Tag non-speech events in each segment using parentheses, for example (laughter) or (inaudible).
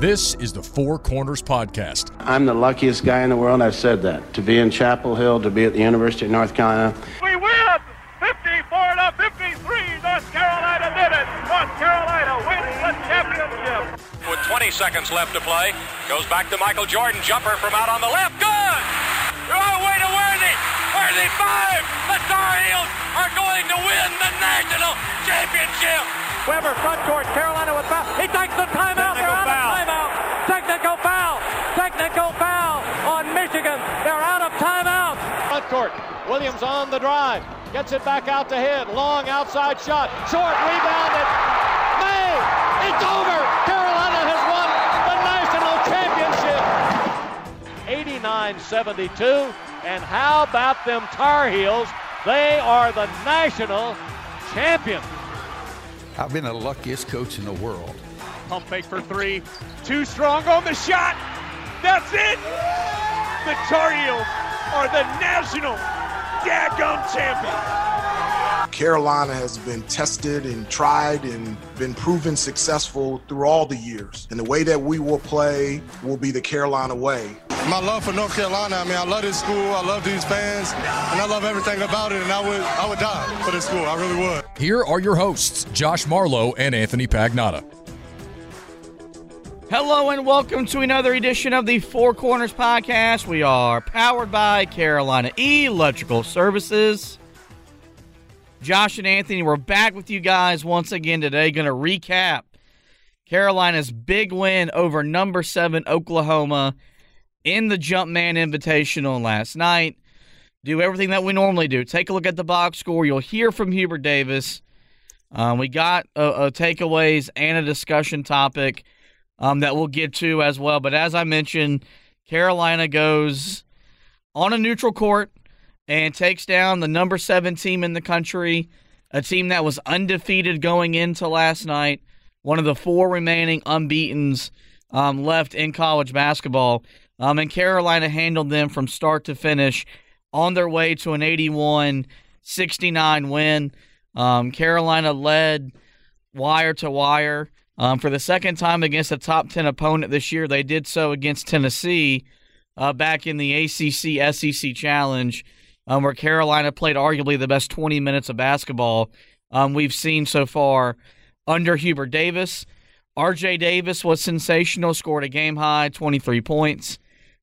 This is the Four Corners Podcast. I'm the luckiest guy in the world. I've said that. To be in Chapel Hill, to be at the University of North Carolina. We win 54 to 53. North Carolina did it. North Carolina wins the championship. With 20 seconds left to play, goes back to Michael Jordan. Jumper from out on the left. Good. Oh, way to Worthy. Worthy five. The Tar Heels are going to win the national championship. Webber front court. Carolina with foul. He takes the timeout. They're out foul. of timeout. Technical foul. Technical foul on Michigan. They're out of timeout. Front court. Williams on the drive. Gets it back out to hit. Long outside shot. Short rebounded. May. It's over. Carolina has won the national championship. 89-72. And how about them Tar Heels? They are the national champions. I've been the luckiest coach in the world. Pump fake for three. Too strong on the shot. That's it. The Tar Heels are the national daggum champions. Carolina has been tested and tried and been proven successful through all the years. And the way that we will play will be the Carolina way. My love for North Carolina, I mean, I love this school, I love these fans, and I love everything about it, and I would, I would die for this school, I really would. Here are your hosts, Josh Marlowe and Anthony Pagnotta. Hello and welcome to another edition of the Four Corners podcast. We are powered by Carolina Electrical Services. Josh and Anthony, we're back with you guys once again today. Going to recap Carolina's big win over number seven Oklahoma in the Jumpman Invitational last night. Do everything that we normally do. Take a look at the box score. You'll hear from Hubert Davis. Um, we got a, a takeaways and a discussion topic um, that we'll get to as well. But as I mentioned, Carolina goes on a neutral court and takes down the number seven team in the country, a team that was undefeated going into last night, one of the four remaining unbeatens um, left in college basketball. Um, and Carolina handled them from start to finish on their way to an 81 69 win. Um, Carolina led wire to wire. Um, for the second time against a top 10 opponent this year, they did so against Tennessee uh, back in the ACC SEC Challenge, um, where Carolina played arguably the best 20 minutes of basketball um, we've seen so far under Hubert Davis. RJ Davis was sensational, scored a game high 23 points.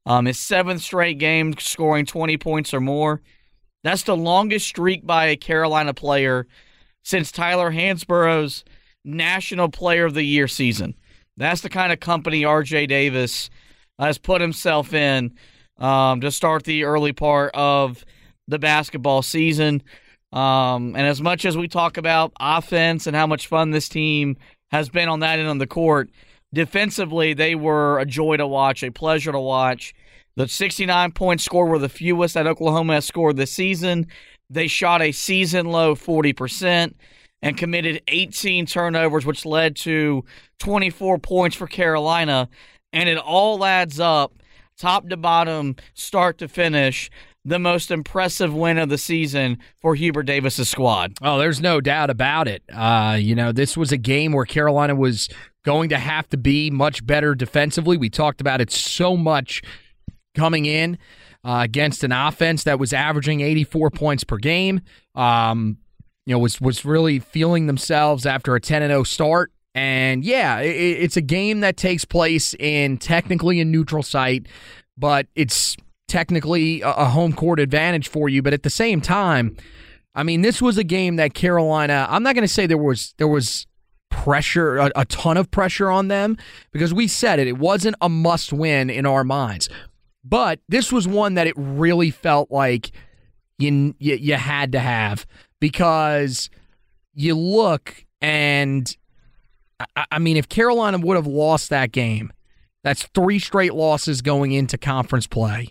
Um, his seventh straight game scoring 20 points or more. That's the longest streak by a Carolina player since Tyler Hansbrough's National Player of the Year season. That's the kind of company RJ Davis has put himself in um, to start the early part of the basketball season. Um, and as much as we talk about offense and how much fun this team has been on that end of the court, defensively, they were a joy to watch, a pleasure to watch. The 69 point score were the fewest that Oklahoma has scored this season. They shot a season low 40% and committed 18 turnovers, which led to 24 points for Carolina. And it all adds up, top to bottom, start to finish, the most impressive win of the season for Hubert Davis's squad. Oh, there's no doubt about it. Uh, you know, this was a game where Carolina was going to have to be much better defensively. We talked about it so much coming in uh, against an offense that was averaging 84 points per game. Um, you know, was was really feeling themselves after a 10 and 0 start. And yeah, it, it's a game that takes place in technically a neutral site, but it's technically a, a home court advantage for you. But at the same time, I mean, this was a game that Carolina. I'm not going to say there was there was pressure, a, a ton of pressure on them, because we said it. It wasn't a must win in our minds, but this was one that it really felt like you you, you had to have because you look and I, I mean, if Carolina would have lost that game, that's three straight losses going into conference play.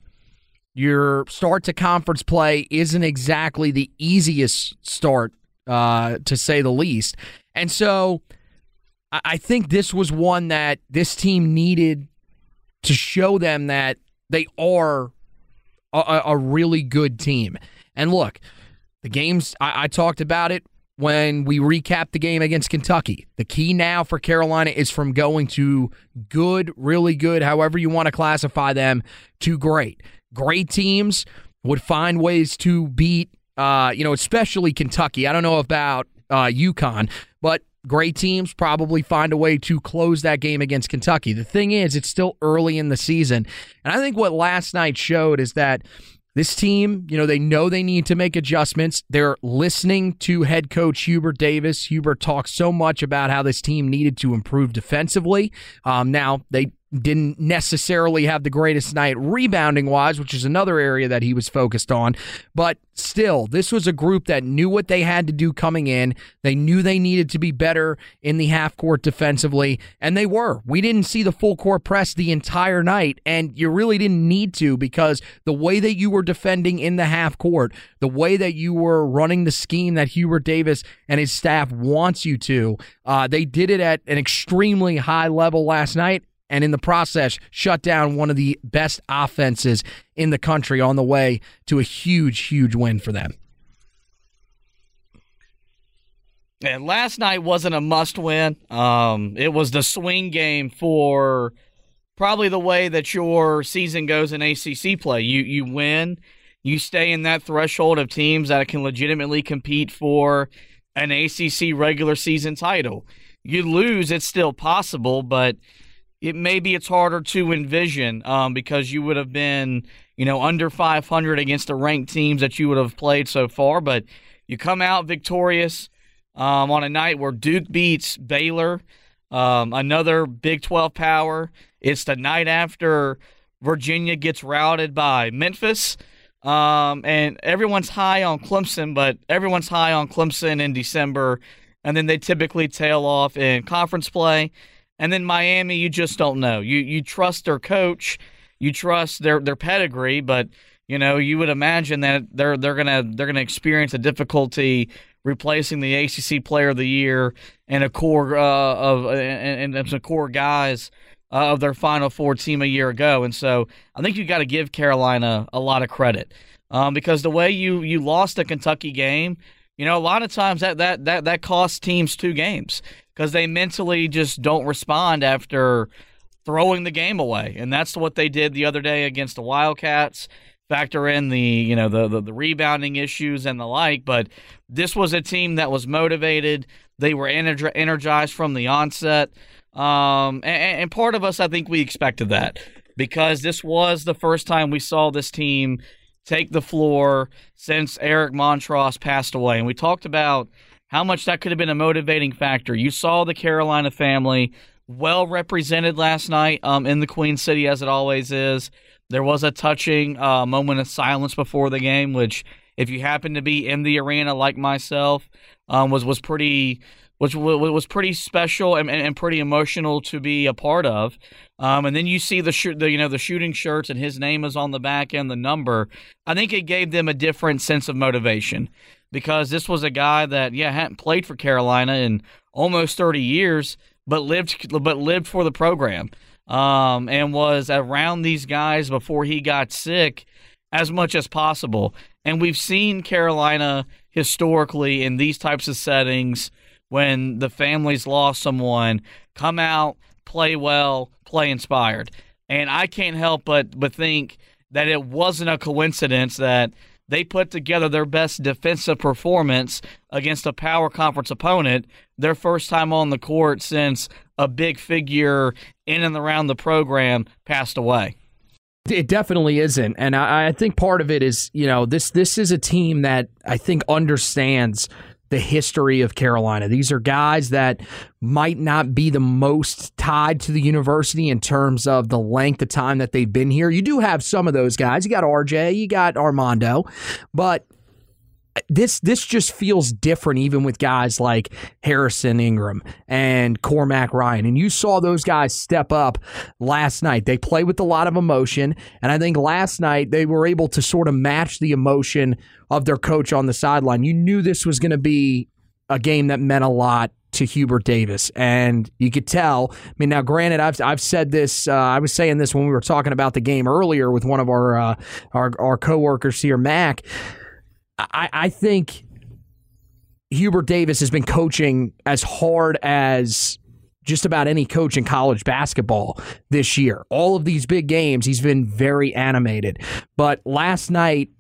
Your start to conference play isn't exactly the easiest start, uh, to say the least. And so I think this was one that this team needed to show them that they are a, a really good team. And look, the games, I, I talked about it when we recapped the game against Kentucky. The key now for Carolina is from going to good, really good, however you want to classify them, to great. Great teams would find ways to beat, uh, you know, especially Kentucky. I don't know about uh, UConn, but great teams probably find a way to close that game against Kentucky. The thing is, it's still early in the season. And I think what last night showed is that this team, you know, they know they need to make adjustments. They're listening to head coach Hubert Davis. Hubert talks so much about how this team needed to improve defensively. Um, now, they didn't necessarily have the greatest night rebounding wise, which is another area that he was focused on. But still, this was a group that knew what they had to do coming in. They knew they needed to be better in the half court defensively, and they were. We didn't see the full court press the entire night, and you really didn't need to because the way that you were defending in the half court, the way that you were running the scheme that Hubert Davis and his staff wants you to, uh, they did it at an extremely high level last night and in the process shut down one of the best offenses in the country on the way to a huge, huge win for them. And last night wasn't a must win. Um, it was the swing game for probably the way that your season goes in ACC play. You you win, you stay in that threshold of teams that can legitimately compete for an ACC regular season title. You lose, it's still possible, but it maybe it's harder to envision um, because you would have been you know under 500 against the ranked teams that you would have played so far but you come out victorious um, on a night where duke beats baylor um, another big 12 power. It's the night after virginia gets routed by memphis um, and everyone's high on clemson but everyone's high on clemson in december and then they typically tail off in conference play and then Miami, you just don't know. You you trust their coach, you trust their their pedigree, but you know you would imagine that they're they're gonna they're gonna experience a difficulty replacing the ACC Player of the Year and a core uh, of and, and some core guys uh, of their Final Four team a year ago. And so I think you got to give Carolina a lot of credit um, because the way you you lost the Kentucky game, you know, a lot of times that that that that costs teams two games because they mentally just don't respond after throwing the game away. And that's what they did the other day against the Wildcats. Factor in the you know the, the, the rebounding issues and the like, but this was a team that was motivated. They were ener- energized from the onset, um, and, and part of us, I think, we expected that because this was the first time we saw this team take the floor since Eric Montross passed away, and we talked about how much that could have been a motivating factor. You saw the Carolina family well represented last night um, in the Queen City, as it always is. There was a touching uh, moment of silence before the game, which, if you happen to be in the arena like myself, um, was was pretty was was pretty special and, and, pretty emotional to be a part of. Um, and then you see the, sh- the you know the shooting shirts and his name is on the back and the number. I think it gave them a different sense of motivation because this was a guy that yeah hadn't played for Carolina in almost 30 years, but lived but lived for the program, um, and was around these guys before he got sick as much as possible. And we've seen Carolina historically in these types of settings when the family's lost someone come out, play well, play inspired. And I can't help but but think that it wasn't a coincidence that they put together their best defensive performance against a power conference opponent, their first time on the court since a big figure in and around the program passed away. It definitely isn't, and I, I think part of it is you know this this is a team that I think understands the history of Carolina. These are guys that might not be the most tied to the university in terms of the length of time that they've been here. You do have some of those guys. You got RJ, you got Armando, but this this just feels different even with guys like Harrison Ingram and Cormac Ryan and you saw those guys step up last night they play with a lot of emotion and I think last night they were able to sort of match the emotion of their coach on the sideline you knew this was going to be a game that meant a lot to Hubert Davis, and you could tell. I mean, now granted, I've I've said this. Uh, I was saying this when we were talking about the game earlier with one of our uh, our our coworkers here, Mac. I, I think Hubert Davis has been coaching as hard as just about any coach in college basketball this year. All of these big games, he's been very animated. But last night,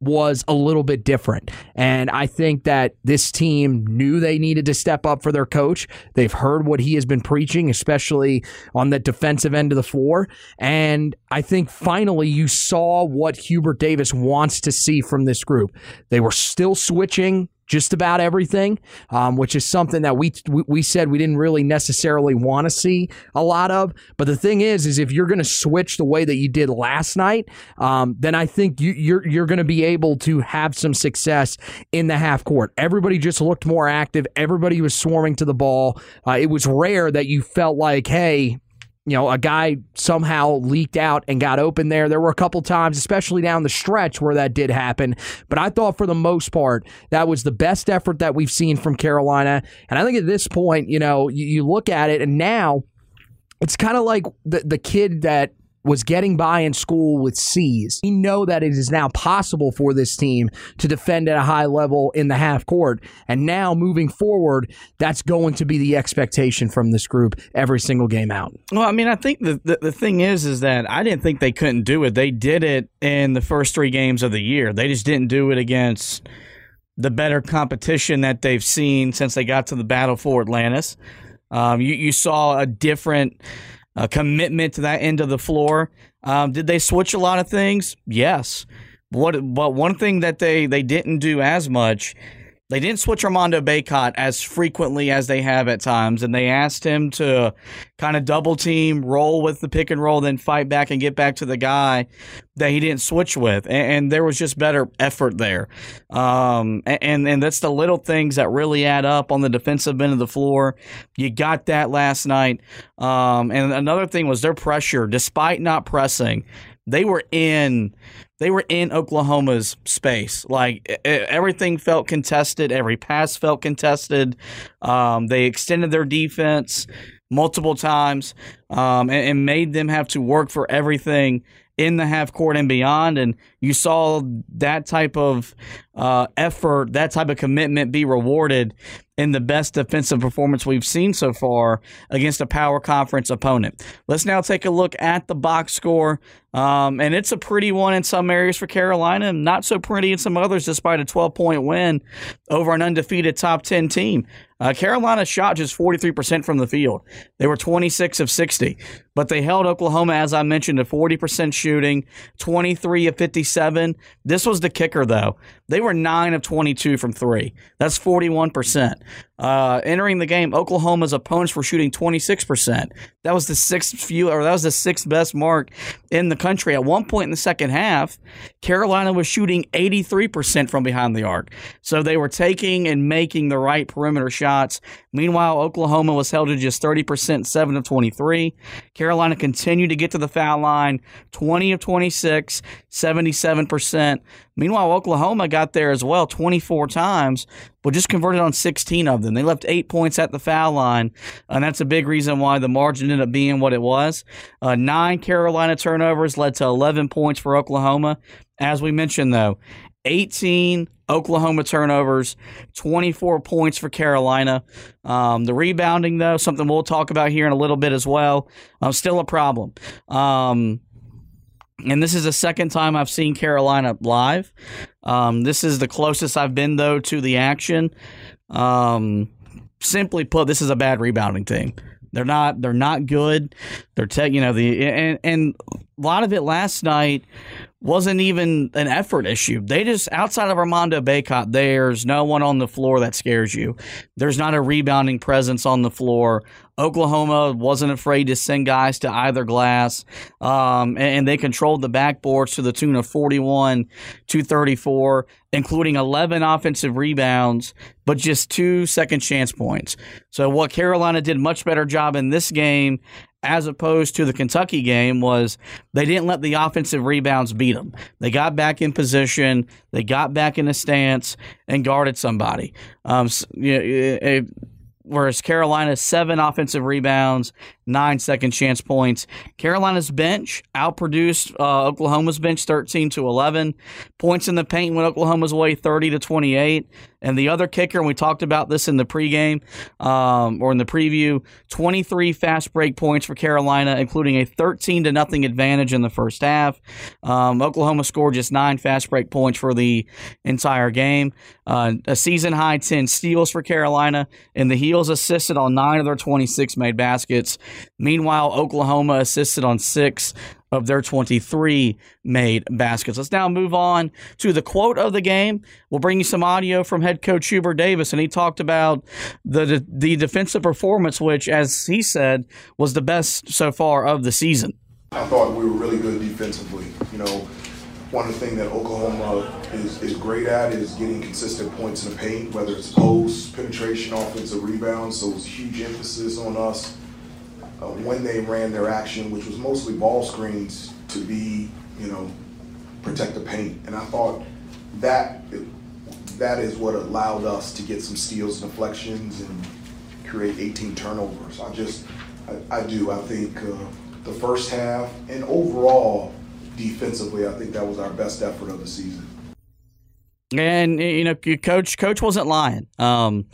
was a little bit different. And I think that this team knew they needed to step up for their coach. They've heard what he has been preaching, especially on the defensive end of the floor. And I think finally you saw what Hubert Davis wants to see from this group. They were still switching just about everything, um, which is something that we we said we didn't really necessarily want to see a lot of. But the thing is, is if you're going to switch the way that you did last night, um, then I think you, you're you're going to be able to have some success in the half court. Everybody just looked more active. Everybody was swarming to the ball. Uh, it was rare that you felt like, hey, you know, a guy somehow leaked out and got open there. There were a couple times, especially down the stretch, where that did happen. But I thought for the most part, that was the best effort that we've seen from Carolina. And I think at this point, you know, you, you look at it and now it's kind of like the, the kid that was getting by in school with C's. We know that it is now possible for this team to defend at a high level in the half court. And now moving forward, that's going to be the expectation from this group every single game out. Well, I mean, I think the, the, the thing is, is that I didn't think they couldn't do it. They did it in the first three games of the year. They just didn't do it against the better competition that they've seen since they got to the battle for Atlantis. Um, you, you saw a different a commitment to that end of the floor. Um, did they switch a lot of things? Yes. What? But one thing that they they didn't do as much they didn't switch Armando Bacot as frequently as they have at times, and they asked him to kind of double team, roll with the pick and roll, then fight back and get back to the guy that he didn't switch with, and, and there was just better effort there. Um, and and that's the little things that really add up on the defensive end of the floor. You got that last night. Um, and another thing was their pressure, despite not pressing, they were in they were in Oklahoma's space. Like everything felt contested, every pass felt contested. Um, they extended their defense multiple times um, and, and, made them have to work for everything in the half court and beyond. And you saw that type of uh, effort, that type of commitment be rewarded in the best defensive performance we've seen so far against a power conference opponent. Let's now take a look at the box score. Um, and it's a pretty one in some areas for Carolina, and not so pretty in some others, despite a 12 point win over an undefeated top 10 team. Uh, Carolina shot just 43% from the field. They were 26 of 60, but they held Oklahoma, as I mentioned, to 40% shooting, 23 of 57. This was the kicker, though. They were 9 of 22 from three. That's 41%. Uh, entering the game, Oklahoma's opponents were shooting 26%. That was the sixth few, or that was the sixth best mark in the country. At one point in the second half, Carolina was shooting 83% from behind the arc. So they were taking and making the right perimeter shots. Meanwhile, Oklahoma was held to just 30%, 7 of 23. Carolina continued to get to the foul line, 20 of 26, 77%. Meanwhile, Oklahoma got there as well 24 times, but just converted on 16 of them. They left eight points at the foul line, and that's a big reason why the margin ended up being what it was. Uh, nine Carolina turnovers led to 11 points for Oklahoma. As we mentioned, though, 18 Oklahoma turnovers, 24 points for Carolina. Um, the rebounding, though, something we'll talk about here in a little bit as well, uh, still a problem. Um, and this is the second time I've seen Carolina live. Um, this is the closest I've been, though, to the action. Um, simply put, this is a bad rebounding team. They're not. They're not good. They're te- you know the and and a lot of it last night wasn't even an effort issue. They just outside of Armando Bacot, there's no one on the floor that scares you. There's not a rebounding presence on the floor. Oklahoma wasn't afraid to send guys to either glass, um, and, and, they controlled the backboards to the tune of 41 to 34, including 11 offensive rebounds, but just two second chance points. So what Carolina did much better job in this game as opposed to the Kentucky game was they didn't let the offensive rebounds beat them. They got back in position, they got back in a stance, and guarded somebody. Um, you know, whereas Carolina seven offensive rebounds, nine second chance points. Carolina's bench outproduced uh, Oklahoma's bench 13 to 11. Points in the paint went Oklahoma's way 30 to 28. And the other kicker, and we talked about this in the pregame um, or in the preview, 23 fast break points for Carolina, including a 13 to nothing advantage in the first half. Um, Oklahoma scored just nine fast break points for the entire game. Uh, a season high 10 steals for Carolina, and the Heels assisted on nine of their 26 made baskets. Meanwhile, Oklahoma assisted on six of their 23 made baskets. Let's now move on to the quote of the game. We'll bring you some audio from head coach Hubert Davis, and he talked about the the defensive performance, which, as he said, was the best so far of the season. I thought we were really good defensively. You know, one of the things that Oklahoma is, is great at is getting consistent points in the paint, whether it's post, penetration, offensive rebounds. So it was huge emphasis on us uh, when they ran their action, which was mostly ball screens, to be, you know, protect the paint. And I thought that that is what allowed us to get some steals and deflections and create 18 turnovers. I just, I, I do. I think uh, the first half and overall defensively, I think that was our best effort of the season. And you know, coach, coach wasn't lying. Um,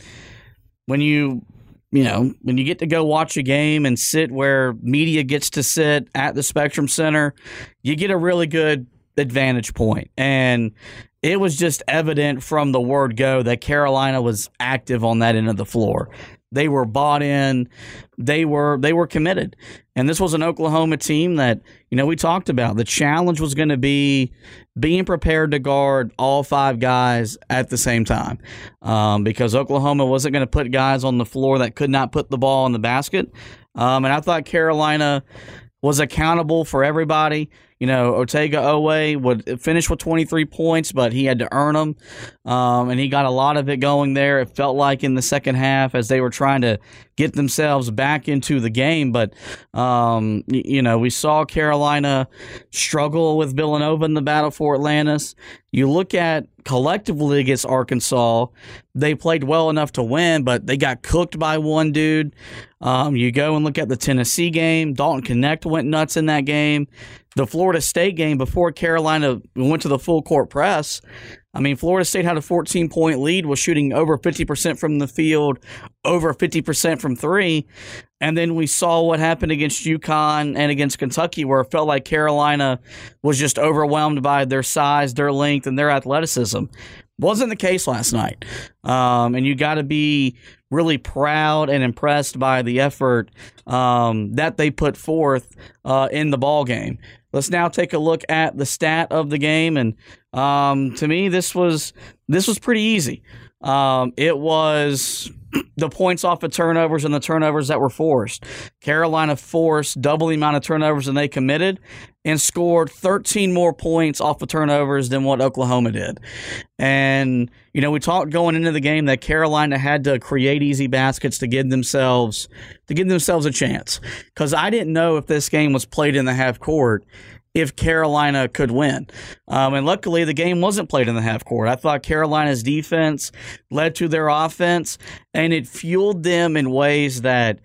when you you know, when you get to go watch a game and sit where media gets to sit at the Spectrum Center, you get a really good advantage point. And it was just evident from the word go that Carolina was active on that end of the floor. They were bought in. They were they were committed. And this was an Oklahoma team that, you know, we talked about. The challenge was going to be being prepared to guard all five guys at the same time. Um, because Oklahoma wasn't going to put guys on the floor that could not put the ball in the basket. Um, and I thought Carolina was accountable for everybody. You know, Otega Oweh would finish with 23 points, but he had to earn them. Um, and he got a lot of it going there. It felt like in the second half as they were trying to get themselves back into the game. But, um, you know, we saw Carolina struggle with Villanova in the battle for Atlantis. You look at collectively against Arkansas, they played well enough to win, but they got cooked by one dude. Um, you go and look at the Tennessee game. Dalton Knecht went nuts in that game the Florida State game before Carolina went to the full court press. I mean, Florida State had a 14 point lead, was shooting over 50% from the field, over 50% from three. And then we saw what happened against UConn and against Kentucky, where it felt like Carolina was just overwhelmed by their size, their length, and their athleticism. Wasn't the case last night. Um, and you got to be really proud and impressed by the effort um, that they put forth uh, in the ball game. Let's now take a look at the stat of the game, and um, to me, this was this was pretty easy. Um, it was (clears throat) the points off of turnovers and the turnovers that were forced. Carolina forced double the amount of turnovers than they committed and scored 13 more points off of turnovers than what Oklahoma did. And, you know, we talked going into the game that Carolina had to create easy baskets to give themselves to give themselves a chance. Because I didn't know if this game was played in the half court if Carolina could win. Um, and luckily, the game wasn't played in the half court. I thought Carolina's defense led to their offense, and it fueled them in ways that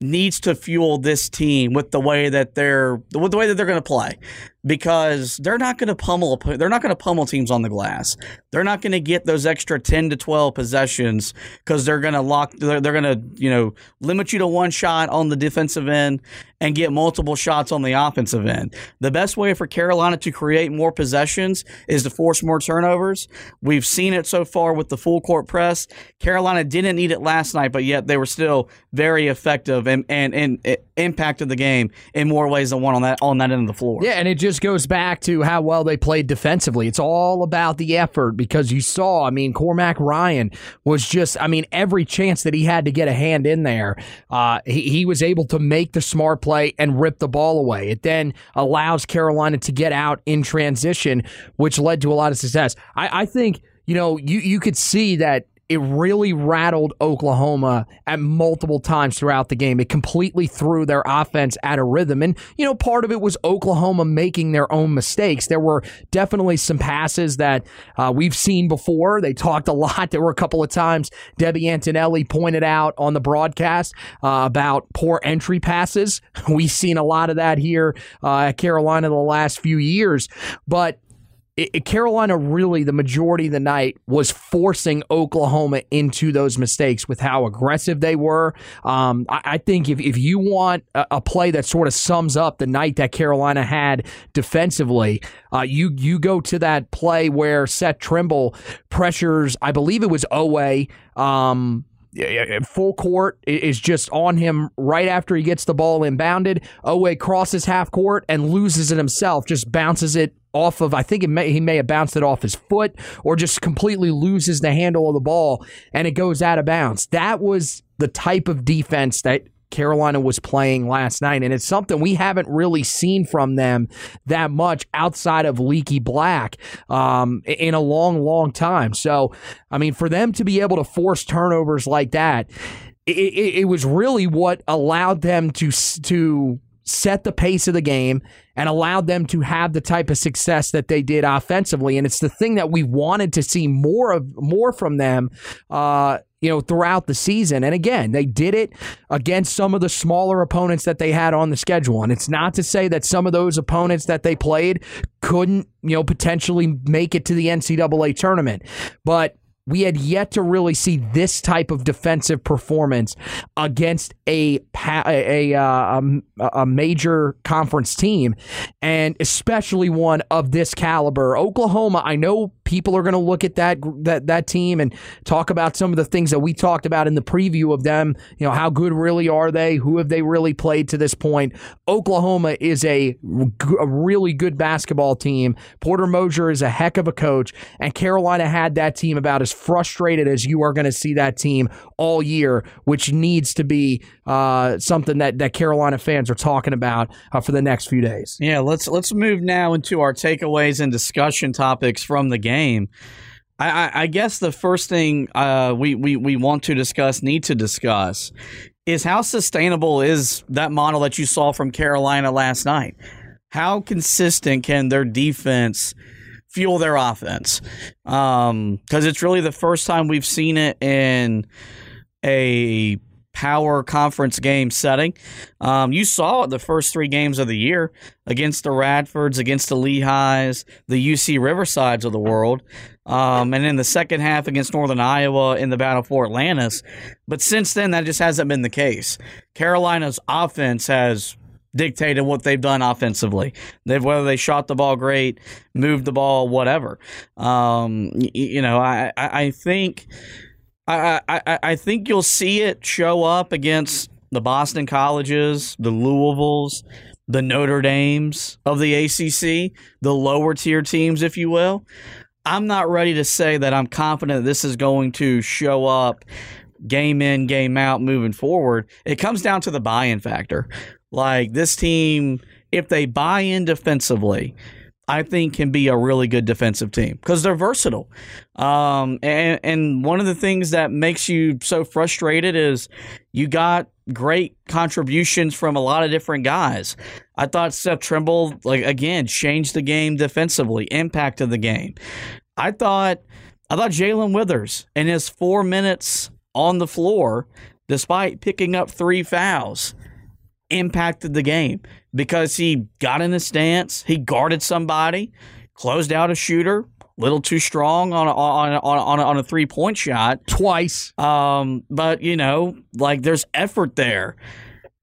needs to fuel this team with the way that they're with the way that they're going to play. Because they're not going to pummel they're not going to pummel teams on the glass. They're not going to get those extra 10 to 12 possessions cuz they're going to lock they're, they're going to, you know, limit you to one shot on the defensive end and get multiple shots on the offensive end. The best way for Carolina to create more possessions is to force more turnovers. We've seen it so far with the full court press. Carolina didn't need it last night, but yet they were still very effective and and, and eh, impacted the game in more ways than one on that on that end of the floor. Yeah, and it just goes back to how well they played defensively. It's all about the effort because you saw, I mean, Cormac Ryan was just, I mean, every chance that he had to get a hand in there, uh, he, he was able to make the smart play and rip the ball away. It then allows Carolina to get out in transition, which led to a lot of success. I, I think you know, you you could see that it really rattled Oklahoma at multiple times throughout the game. It completely threw their offense out of rhythm. And, you know, part of it was Oklahoma making their own mistakes. There were definitely some passes that uh, we've seen before. They talked a (laughs) lot. There were a couple of times Debbie Antonelli pointed out on the broadcast uh, about poor entry passes. (laughs) We've seen a lot of that here uh, at Carolina the last few years. But it, Carolina really the majority of the night was forcing Oklahoma into those mistakes with how aggressive they were. Um, I, I, think if, if you want a, a, play that sort of sums up the night that Carolina had defensively, uh, you you go to that play where Seth Trimble pressures, I believe it was Oweh. Um, full court is just on him right after he gets the ball inbounded. Oweh crosses half court and loses it himself, just bounces it off of, I think may, he may have bounced it off his foot or just completely loses the handle of the ball and it goes out of bounds. That was the type of defense that Carolina was playing last night. And it's something we haven't really seen from them that much outside of Leaky Black um, in a long, long time. So, I mean, for them to be able to force turnovers like that, it, it, it was really what allowed them to to set the pace of the game and allowed them to have the type of success that they did offensively. And it's the thing that we wanted to see more of, more from them, uh, you know, throughout the season. And again, they did it against some of the smaller opponents that they had on the schedule. And it's not to say that some of those opponents that they played couldn't, you know, potentially make it to the NCAA tournament, but we had yet to really see this type of defensive performance against a a, a, uh, a, major conference team, and especially one of this caliber. Oklahoma, I know people are going to look at that that that team and talk about some of the things that we talked about in the preview of them. You know, how good really are they? Who have they really played to this point? Oklahoma is a, a really good basketball team. Porter Moser is a heck of a coach, and Carolina had that team about as frustrated as you are going to see that team all year, which needs to be uh, something that, that Carolina fans are talking about uh, for the next few days. Yeah, let's let's move now into our takeaways and discussion topics from the game. I, I, I guess the first thing uh, we, we, we want to discuss, need to discuss, is how sustainable is that model that you saw from Carolina last night? How consistent can their defense – fuel their offense. Because um, it's really the first time we've seen it in a power conference game setting. Um, you saw it the first three games of the year against the Radfords, against the Lehighs, the UC Riversides of the world, um, and in the second half against Northern Iowa in the Battle for Atlantis. But since then, that just hasn't been the case. Carolina's offense has dictated what they've done offensively. They've whether they shot the ball great, moved the ball, whatever. Um, you, you know, I I, think I, I I think you'll see it show up against the Boston colleges, the Louisvilles, the Notre Dames of the ACC, the lower tier teams, if you will. I'm not ready to say that I'm confident this is going to show up game in, game out moving forward. It comes down to the buy in factor. Like this team, if they buy in defensively, I think can be a really good defensive team because they're versatile. Um, and, and one of the things that makes you so frustrated is you got great contributions from a lot of different guys. I thought Seth Trimble, like again, changed the game defensively, impacted the game. I thought I thought Jalen Withers in his four minutes on the floor, despite picking up three fouls, impacted the game because he got in a stance, he guarded somebody, closed out a shooter, little too strong on a, on a, on a, on a three point shot twice. Um, but you know, like there's effort there.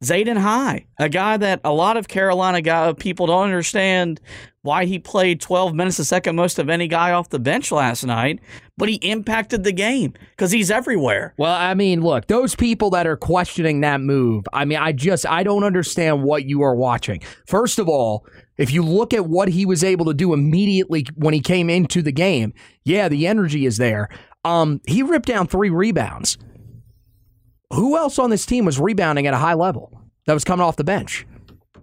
Zayden High, a guy that a lot of Carolina guy, people don't understand why he played 12 minutes the second most of any guy off the bench last night, but he impacted the game because he's everywhere. Well, I mean, look, those people that are questioning that move, I mean, I just I don't understand what you are watching. First of all, if you look at what he was able to do immediately when he came into the game, yeah, the energy is there. Um, he ripped down three rebounds. Who else on this team was rebounding at a high level that was coming off the bench?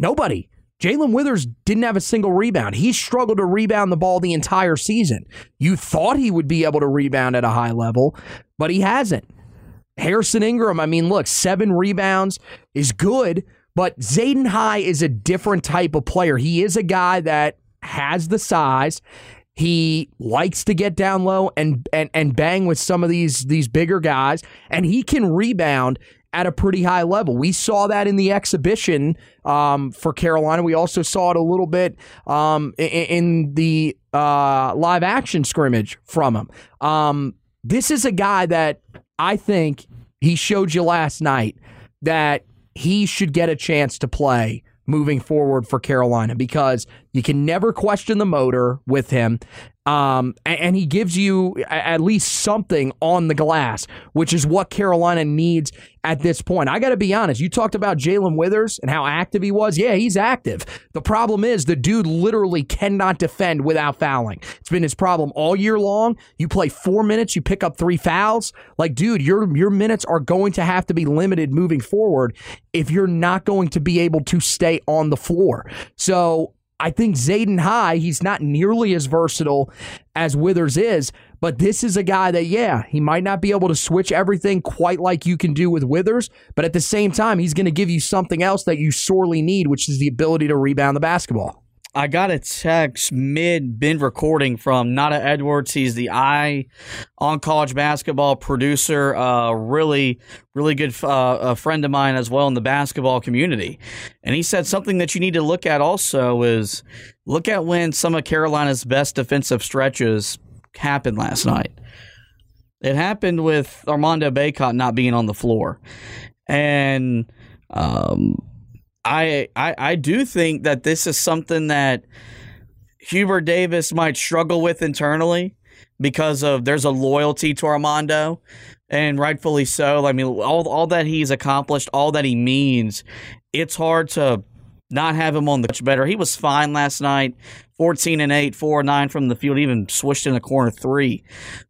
Nobody. Jalen Withers didn't have a single rebound. He struggled to rebound the ball the entire season. You thought he would be able to rebound at a high level, but he hasn't. Harrison Ingram, I mean, look, seven rebounds is good, but Zayden High is a different type of player. He is a guy that has the size. He likes to get down low and, and and bang with some of these these bigger guys, and he can rebound at a pretty high level. We saw that in the exhibition um, for Carolina. We also saw it a little bit um, in, the uh, live action scrimmage from him. Um, this is a guy that I think he showed you last night that he should get a chance to play moving forward for Carolina because you can never question the motor with him. Um, and, he gives you at least something on the glass, which is what Carolina needs at this point. I got to be honest. You talked about Jalen Withers and how active he was. Yeah, he's active. The problem is the dude literally cannot defend without fouling. It's been his problem all year long. You play four minutes, you pick up three fouls. Like, dude, your your minutes are going to have to be limited moving forward if you're not going to be able to stay on the floor. So I think Zayden High, he's not nearly as versatile as Withers is, but this is a guy that, yeah, he might not be able to switch everything quite like you can do with Withers, but at the same time, he's going to give you something else that you sorely need, which is the ability to rebound the basketball. I got a text mid bin recording from Nada Edwards. He's the eye on college basketball producer. Uh, really, really good uh, a friend of mine as well in the basketball community. And he said something that you need to look at also is look at when some of Carolina's best defensive stretches happened last night. It happened with Armando Bacot not being on the floor. And um, I, I I do think that this is something that Hubert Davis might struggle with internally because of there's a loyalty to Armando, and rightfully so. I mean, all all that he's accomplished, all that he means, it's hard to not have him on the much better. He was fine last night. 14 and 8, 4 and 9 from the field, even swished in a corner three,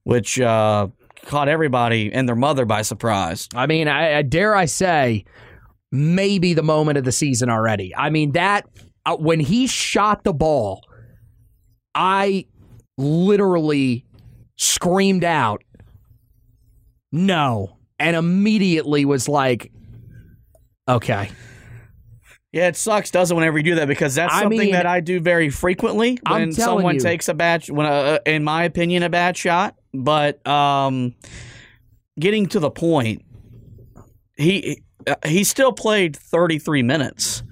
which uh, caught everybody and their mother by surprise. I mean, I, I dare I say, maybe the moment of the season already. I mean, that uh, when he shot the ball, I literally screamed out, no, and immediately was like, okay. Yeah, it sucks, doesn't it, whenever you do that because that's I something mean, that I do very frequently when someone you. takes a bad, when uh, in my opinion, a bad shot. But um, getting to the point, he uh, Uh, he still played 33 minutes,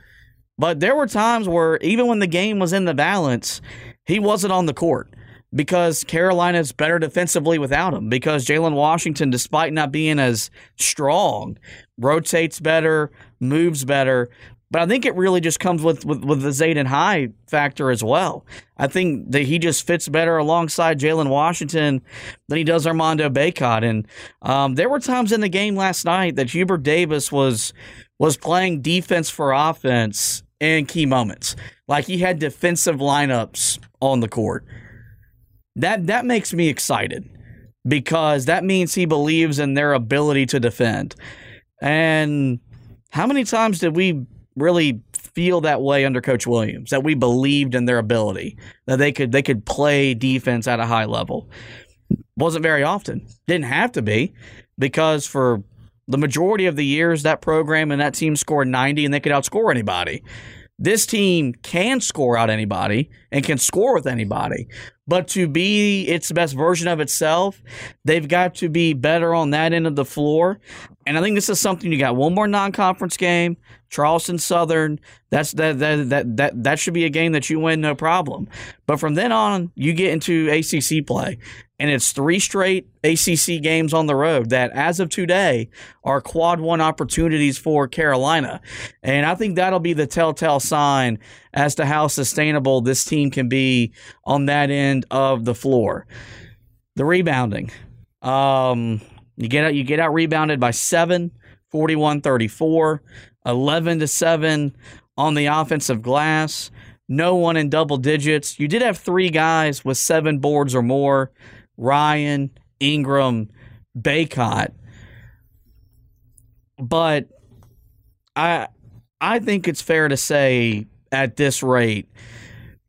but there were times where even when the game was in the balance, he wasn't on the court because Carolina's better defensively without him. Because Jalen Washington, despite not being as strong, rotates better, moves better. But I think it really just comes with, with, with the Zayden High factor as well. I think that he just fits better alongside Jalen Washington than he does Armando Bacot. And um, there were times in the game last night that Hubert Davis was was playing defense for offense in key moments. Like he had defensive lineups on the court. That that makes me excited because that means he believes in their ability to defend. And how many times did we really feel that way under Coach Williams? That we believed in their ability, that they could they could play defense at a high level. Wasn't very often. Didn't have to be because for the majority of the years that program and that team scored 90 and they could outscore anybody. This team can score out anybody and can score with anybody, But to be its best version of itself, they've got to be better on that end of the floor. And I think this is something you got one more non-conference game, Charleston Southern. That's that that that that that should be a game that you win no problem. But from then on, you get into ACC play, and it's three straight ACC games on the road that, as of today, are quad one opportunities for Carolina. And I think that'll be the telltale sign as to how sustainable this team can be on that end of the floor. The rebounding. Um, you get out you get out rebounded by 7, 41-34, 11 to 7 on the offensive glass. No one in double digits. You did have three guys with seven boards or more. Ryan, Ingram, Bacot. But I I think it's fair to say at this rate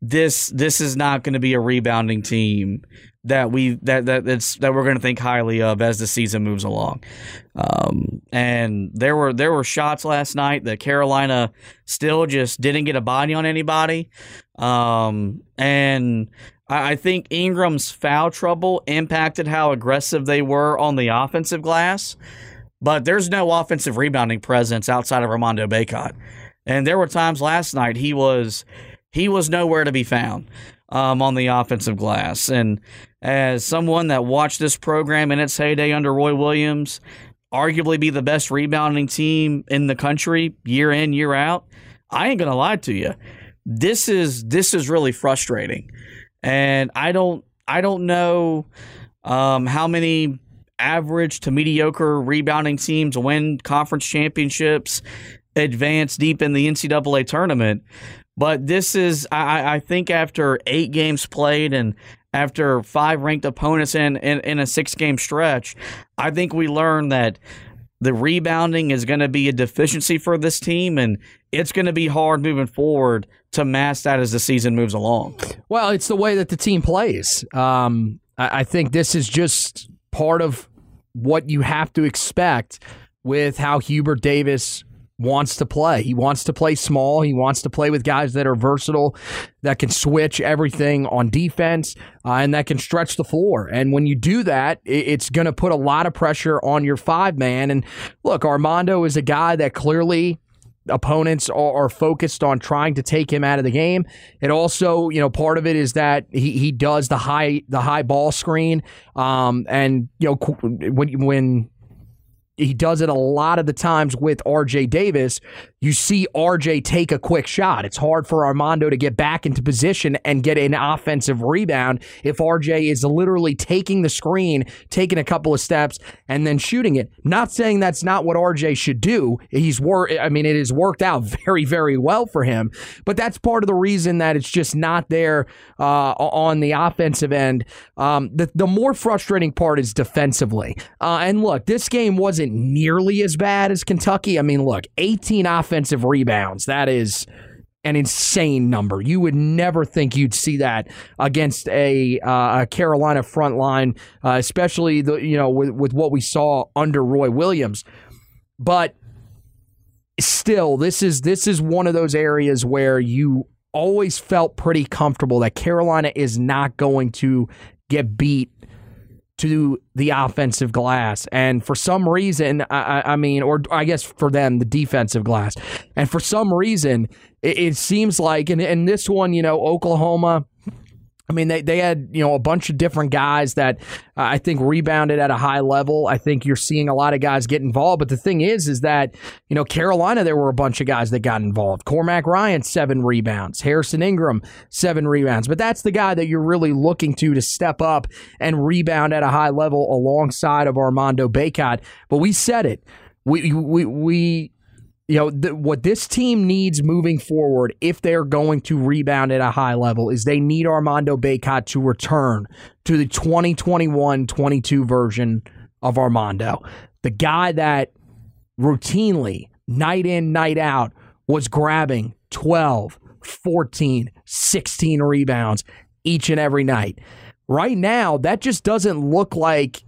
this this is not going to be a rebounding team that we that that that's that we're going to think highly of as the season moves along. Um, and there were there were shots last night that Carolina still just didn't get a body on anybody. Um, and I, think Ingram's foul trouble impacted how aggressive they were on the offensive glass. But there's no offensive rebounding presence outside of Armando Bacot. And there were times last night he was he was nowhere to be found um, on the offensive glass. And as someone that watched this program in its heyday under Roy Williams, arguably be the best rebounding team in the country year in year out, I ain't gonna lie to you. This is this is really frustrating, and I don't I don't know um, how many average to mediocre rebounding teams win conference championships, advance deep in the NCAA tournament. But this is, I, I think, after eight games played and after five ranked opponents in, in, in a six game stretch, I think we learned that the rebounding is going to be a deficiency for this team, and it's going to be hard moving forward to mask that as the season moves along. Well, it's the way that the team plays. Um, I, I think this is just part of what you have to expect with how Hubert Davis wants to play. He wants to play small. He wants to play with guys that are versatile, that can switch everything on defense, uh, and that can stretch the floor. And when you do that, it's going to put a lot of pressure on your five man. And look, Armando is a guy that clearly opponents are, focused on trying to take him out of the game. It also, you know, part of it is that he, he does the high the high ball screen, um, and you know when when he does it a lot of the times with RJ Davis. You see RJ take a quick shot. It's hard for Armando to get back into position and get an offensive rebound if RJ is literally taking the screen, taking a couple of steps, and then shooting it. Not saying that's not what RJ should do. He's worked. I mean, it has worked out (laughs) very, very well for him. But that's part of the reason that it's just not there uh, on the offensive end. Um, the the more frustrating part is defensively. Uh, and look, this game wasn't nearly as bad as Kentucky. I mean, look, 18 offensive rebounds. That is an insane number. You would never think you'd see that against a, uh, a Carolina front line, uh, especially the you know with, with what we saw under Roy Williams. But still, this is this is one of those areas where you always felt pretty comfortable that Carolina is not going to get beat to the offensive glass. And for some reason, I, I, mean, or I guess for them, the defensive glass. And for some reason, it, it seems like, and, and this one, you know, Oklahoma I mean, they, they had, you know, a bunch of different guys that uh, I think rebounded at a high level. I think you're seeing a lot of guys get involved. But the thing is, is that, you know, Carolina, there were a bunch of guys that got involved. Cormac Ryan, seven rebounds. Harrison Ingram, seven rebounds. But that's the guy that you're really looking to to step up and rebound at a high level alongside of Armando Bacot. But we said it. We, we, we, you know, th- what this team needs moving forward, if they're going to rebound at a high level, is they need Armando Bacot to return to the 2021 22 version of Armando. The guy that routinely, night in, night out, was grabbing 12, 14, 16 rebounds each and every night. Right now, that just doesn't look like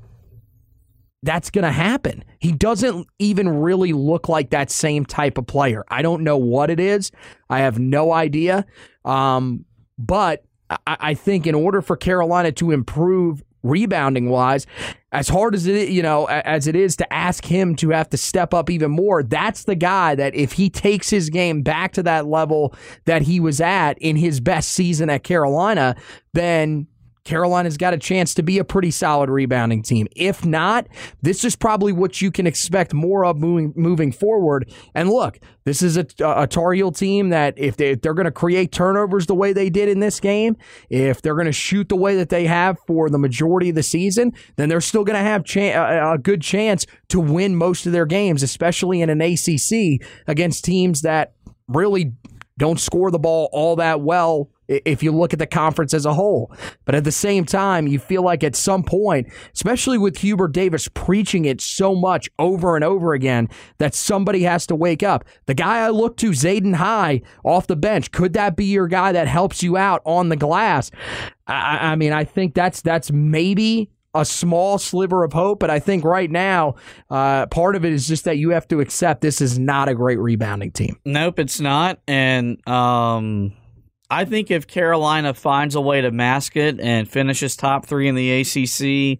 that's going to happen. He doesn't even really look like that same type of player. I don't know what it is. I have no idea. Um, but I, I think in order for Carolina to improve rebounding wise, as hard as it you know as it is to ask him to have to step up even more, that's the guy that if he takes his game back to that level that he was at in his best season at Carolina, then Carolina's got a chance to be a pretty solid rebounding team. If not, this is probably what you can expect more of moving moving forward. And look, this is a, a Tar Heel team that if, they, if they're going to create turnovers the way they did in this game, if they're going to shoot the way that they have for the majority of the season, then they're still going to have cha- a good chance to win most of their games, especially in an ACC against teams that really don't score the ball all that well if you look at the conference as a whole. But at the same time, you feel like at some point, especially with Hubert Davis preaching it so much over and over again, that somebody has to wake up. The guy I look to, Zayden High, off the bench, could that be your guy that helps you out on the glass? I, I mean, I think that's that's maybe a small sliver of hope, but I think right now, uh, part of it is just that you have to accept this is not a great rebounding team. Nope, it's not. And um, I think if Carolina finds a way to mask it and finishes top three in the ACC,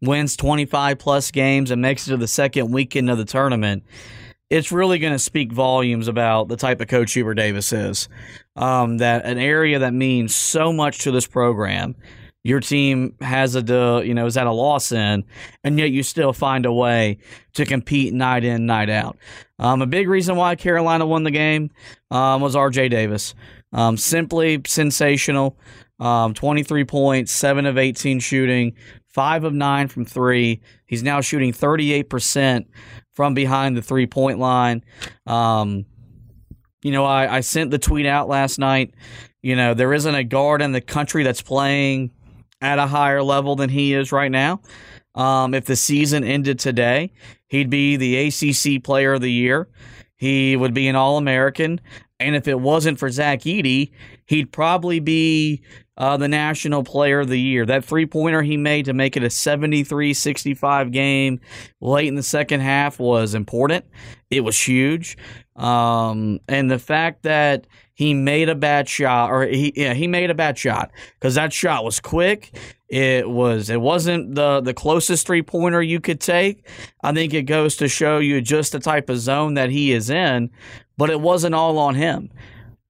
wins 25 plus games, and makes it to the second weekend of the tournament, it's really going to speak volumes about the type of coach Hubert Davis is. Um, that an area that means so much to this program. Your team has a, you know, is at a loss in, and yet you still find a way to compete night in, night out. Um, a big reason why Carolina won the game um, was R.J. Davis. Um, simply sensational. Um, 23 points, 7 of 18 shooting, 5 of 9 from 3. He's now shooting 38% from behind the three point line. Um, you know, I, I sent the tweet out last night. You know, there isn't a guard in the country that's playing at a higher level than he is right now. Um, if the season ended today, he'd be the ACC Player of the Year. He would be an All American. And if it wasn't for Zach Edey, he'd probably be uh, the National Player of the Year. That three pointer he made to make it a 73 65 game late in the second half was important. It was huge. Um, and the fact that he made a bad shot, or he, yeah, he made a bad shot because that shot was quick. It was it wasn't the the closest three pointer you could take. I think it goes to show you just the type of zone that he is in but it wasn't all on him.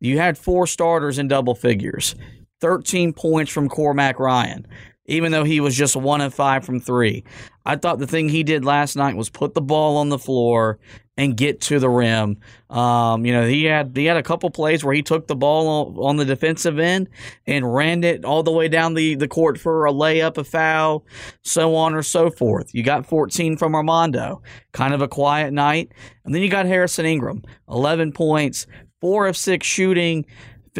You had four starters in double figures, 13 points from Cormac Ryan, even though he was just one of five from three. I thought the thing he did last night was put the ball on the floor and get to the rim. Um, you know, he had he had a couple plays where he took the ball on, on, the defensive end and ran it all the way down the, the court for a layup, a foul, so on or so forth. You got 14 from Armando, kind of a quiet night. And then you got Harrison Ingram, 11 points, four of six shooting,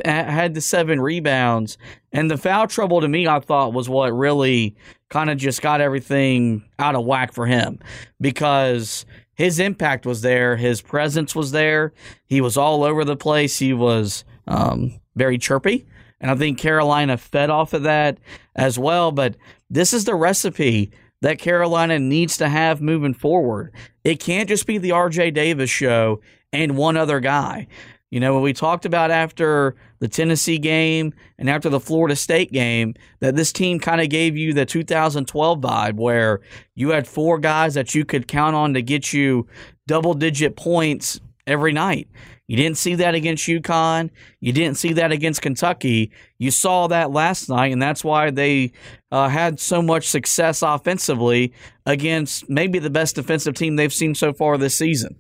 had the seven rebounds. And the foul trouble to me, I thought, was what really kind of just got everything out of whack for him because – his impact was there. His presence was there. He was all over the place. He was um, very chirpy. And I think Carolina fed off of that as well. But this is the recipe that Carolina needs to have moving forward. It can't just be the RJ Davis show and one other guy. You know, when we talked about after the Tennessee game and after the Florida State game, that this team kind of gave you the 2012 vibe where you had four guys that you could count on to get you double digit points every night. You didn't see that against UConn. You didn't see that against Kentucky. You saw that last night, and that's why they uh, had so much success offensively against maybe the best defensive team they've seen so far this season.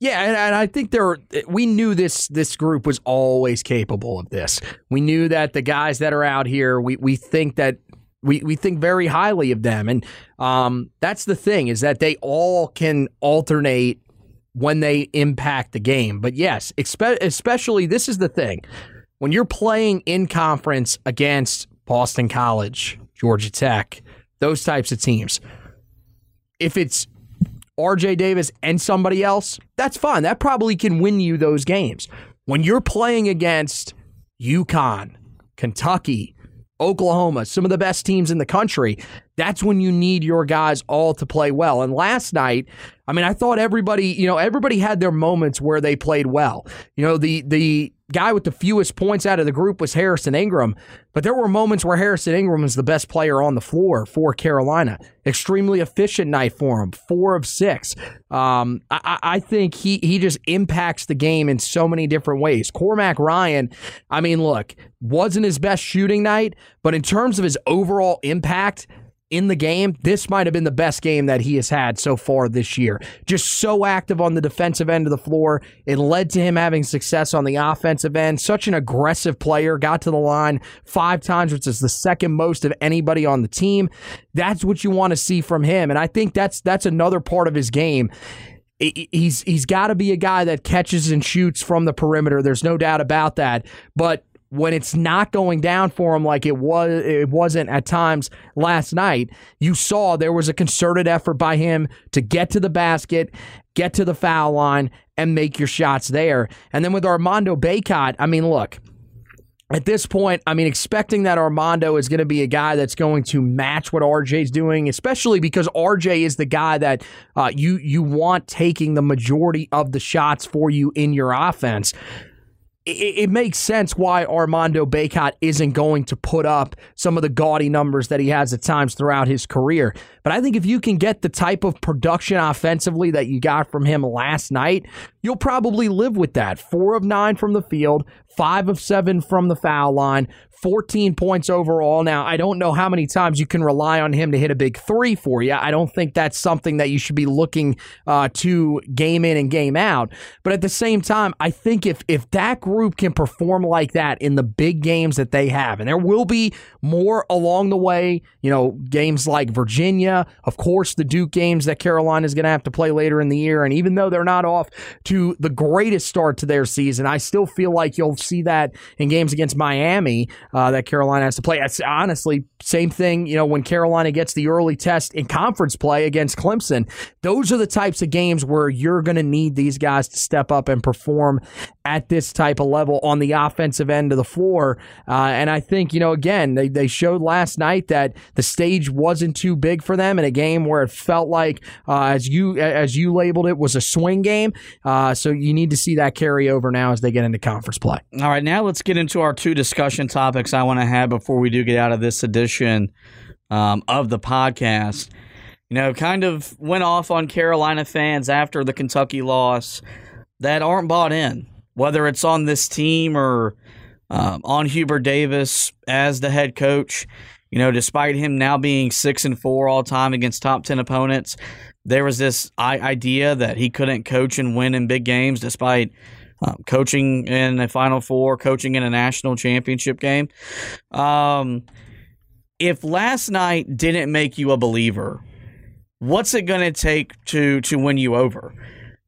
Yeah, and, and I think there we knew this this group was always capable of this. We knew that the guys that are out here, we we think that we, we think very highly of them. And um, that's the thing is that they all can alternate when they impact the game. But yes, especially this is the thing. When you're playing in conference against Boston College, Georgia Tech, those types of teams, if it's RJ Davis and somebody else, that's fine. That probably can win you those games. When you're playing against UConn, Kentucky, Oklahoma, some of the best teams in the country, that's when you need your guys all to play well. And last night, I mean, I thought everybody, you know, everybody had their moments where they played well. You know, the the guy with the fewest points out of the group was Harrison Ingram, but there were moments where Harrison Ingram was the best player on the floor for Carolina. Extremely efficient night for him, four of six. Um, I, I, think he he just impacts the game in so many different ways. Cormac Ryan, I mean, look, wasn't his best shooting night, but in terms of his overall impact, in the game, this might have been the best game that he has had so far this year. Just so active on the defensive end of the floor. It led to him having success on the offensive end. Such an aggressive player. Got to the line five times, which is the second most of anybody on the team. That's what you want to see from him. And I think that's that's another part of his game he's he's got to be a guy that catches and shoots from the perimeter. There's no doubt about that. But when it's not going down for him like it was it wasn't at times last night you saw there was a concerted effort by him to get to the basket get to the foul line and make your shots there. And then with Armando Bacot I mean look at this point, I mean, expecting that Armando is going to be a guy that's going to match what RJ's doing, especially because RJ is the guy that uh, you you want taking the majority of the shots for you in your offense it, it, makes sense why Armando Bacot isn't going to put up some of the gaudy numbers that he has at times throughout his career. But I think if you can get the type of production offensively that you got from him last night, you'll probably live with that. Four of nine from the field, five of seven from the foul line, 14 points overall. Now, I don't know how many times you can rely on him to hit a big three for you. I don't think that's something that you should be looking uh, to game in and game out. But at the same time, I think if if that group can perform like that in the big games that they have, and there will be more along the way, you know, games like Virginia, of course, the Duke games that Carolina is going to have to play later in the year. And even though they're not off to the greatest start to their season, I still feel like you'll see that in games against Miami uh, that Carolina has to play. It's honestly same thing. You know, when Carolina gets the early test in conference play against Clemson, those are the types of games where you're going to need these guys to step up and perform at this type of level on the offensive end of the floor. Uh, and I think you know, again, they they showed last night that the stage wasn't too big for them in a game where it felt like, uh, as you as you labeled it, was a swing game. Uh, so you need to see that carry over now as they get into conference play. All right, now let's get into our two discussion topics topics I want to have before we do get out of this edition um, of the podcast. You know, kind of went off on Carolina fans after the Kentucky loss that aren't bought in, whether it's on this team or um, on Hubert Davis as the head coach. You know, despite him now being six and four all time against top ten opponents, there was this idea that he couldn't coach and win in big games, despite um, coaching in a Final Four, coaching in a national championship game. Um, if last night didn't make you a believer, what's it going to take to to win you over?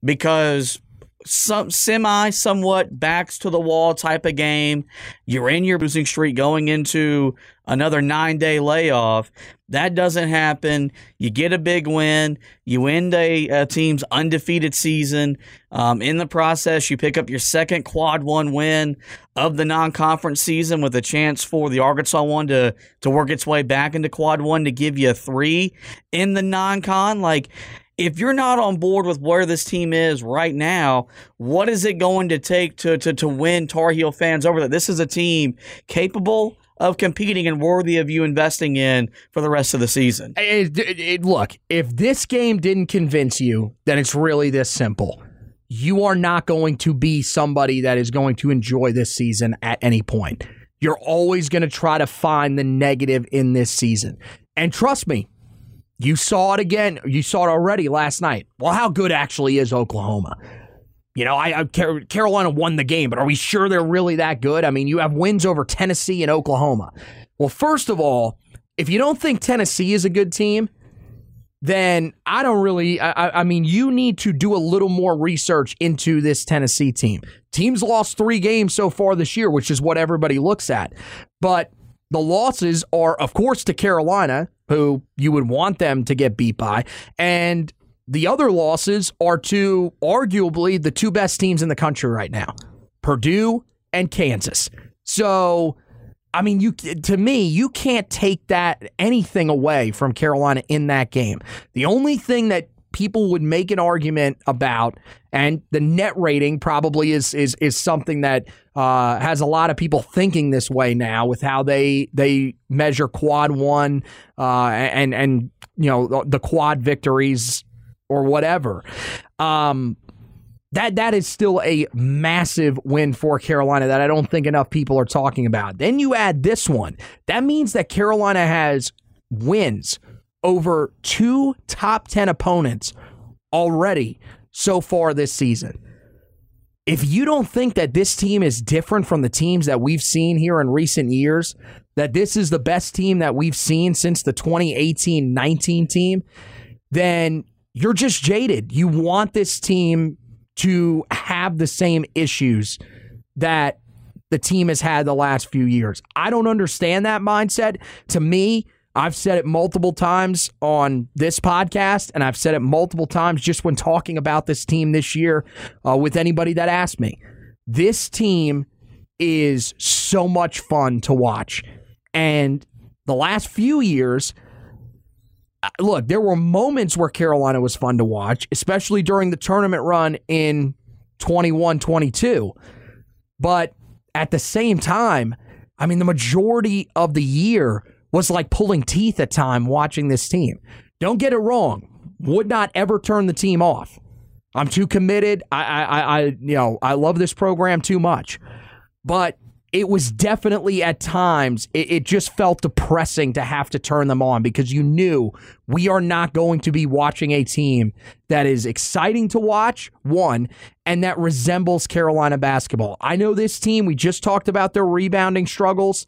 Because some semi somewhat backs to the wall type of game. You're in your losing streak going into another nine day layoff. That doesn't happen. You get a big win. You end a, a team's undefeated season. Um, in the process, you pick up your second quad one win of the non conference season with a chance for the Arkansas one to, to work its way back into quad one to give you a three in the non con. Like, if you're not on board with where this team is right now, what is it going to take to to, to win Tar Heel fans over that? This is a team capable of competing and worthy of you investing in for the rest of the season. It, it, it, look, if this game didn't convince you, then it's really this simple. You are not going to be somebody that is going to enjoy this season at any point. You're always going to try to find the negative in this season. And trust me, you saw it again. You saw it already last night. Well, how good actually is Oklahoma? You know, I, I, Carolina won the game, but are we sure they're really that good? I mean, you have wins over Tennessee and Oklahoma. Well, first of all, if you don't think Tennessee is a good team, then I don't really. I, I, mean, you need to do a little more research into this Tennessee team. Teams lost three games so far this year, which is what everybody looks at. But the losses are, of course, to Carolina, who you would want them to get beat by. And the other losses are to arguably the two best teams in the country right now Purdue and Kansas. So, I mean, you to me, you can't take that anything away from Carolina in that game. The only thing that people would make an argument about, and the net rating probably is is is something that uh, has a lot of people thinking this way now with how they they measure quad one uh, and and you know the quad victories or whatever. Um, that that is still a massive win for Carolina that I don't think enough people are talking about. Then you add this one. That means that Carolina has wins over two top 10 opponents already so far this season. If you don't think that this team is different from the teams that we've seen here in recent years, that this is the best team that we've seen since the 2018 19 team, then you're just jaded. You want this team to have the same issues that the team has had the last few years. I don't understand that mindset. To me, I've said it multiple times on this podcast, and I've said it multiple times just when talking about this team this year uh, with anybody that asked me. This team is so much fun to watch. And the last few years, uh, look, there were moments where Carolina was fun to watch, especially during the tournament run in 21 22. But at the same time, I mean, the majority of the year was like pulling teeth at time watching this team. Don't get it wrong. Would not ever turn the team off. I'm too committed. I, I, I, you know, I love this program too much. But it was definitely at times it, it, just felt depressing to have to turn them on because you knew we are not going to be watching a team that is exciting to watch one and that resembles carolina basketball i know this team we just talked about their rebounding struggles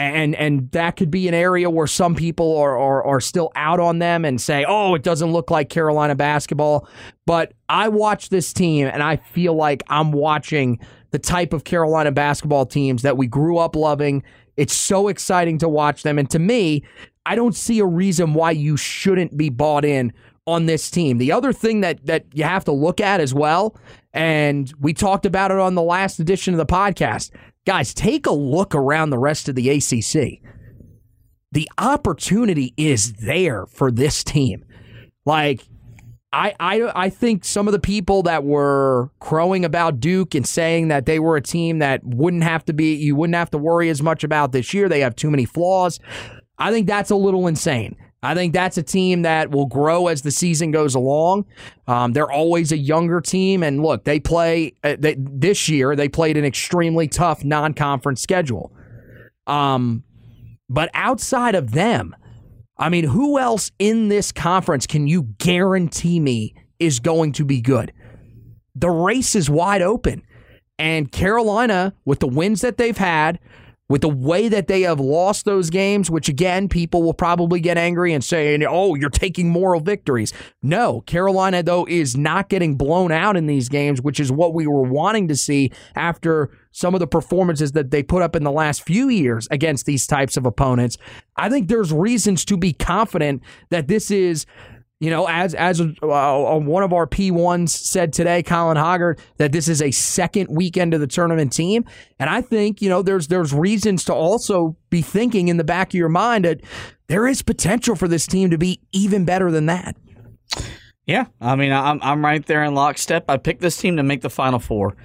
and and that could be an area where some people are, are are still out on them and say, "Oh, it doesn't look like Carolina basketball." But I watch this team and I feel like I'm watching the type of Carolina basketball teams that we grew up loving. It's so exciting to watch them, and to me, I don't see a reason why you shouldn't be bought in on this team. The other thing that that you have to look at as well, and we talked about it on the last edition of the podcast Guys, take a look around the rest of the ACC. The opportunity is there for this team. Like, I, I I think some of the people that were crowing about Duke and saying that they were a team that wouldn't have to be you wouldn't have to worry as much about this year. They have too many flaws. I think that's a little insane. I think that's a team that will grow as the season goes along. Um, they're always a younger team, and look, they play uh, they, this year. They played an extremely tough non-conference schedule. Um, but outside of them, I mean, who else in this conference can you guarantee me is going to be good? The race is wide open, and Carolina, with the wins that they've had, with the way that they have lost those games, which again, people will probably get angry and say, oh, you're taking moral victories. No, Carolina, though, is not getting blown out in these games, which is what we were wanting to see after some of the performances that they put up in the last few years against these types of opponents. I think there's reasons to be confident that this is you know, as as uh, one of our P1s said today, Colin Hoggard, that this is a second weekend of the tournament team, and I think you know there's there's reasons to also be thinking in the back of your mind that there is potential for this team to be even better than that. Yeah, I mean, I'm I'm right there in lockstep. I picked this team to make the Final Four.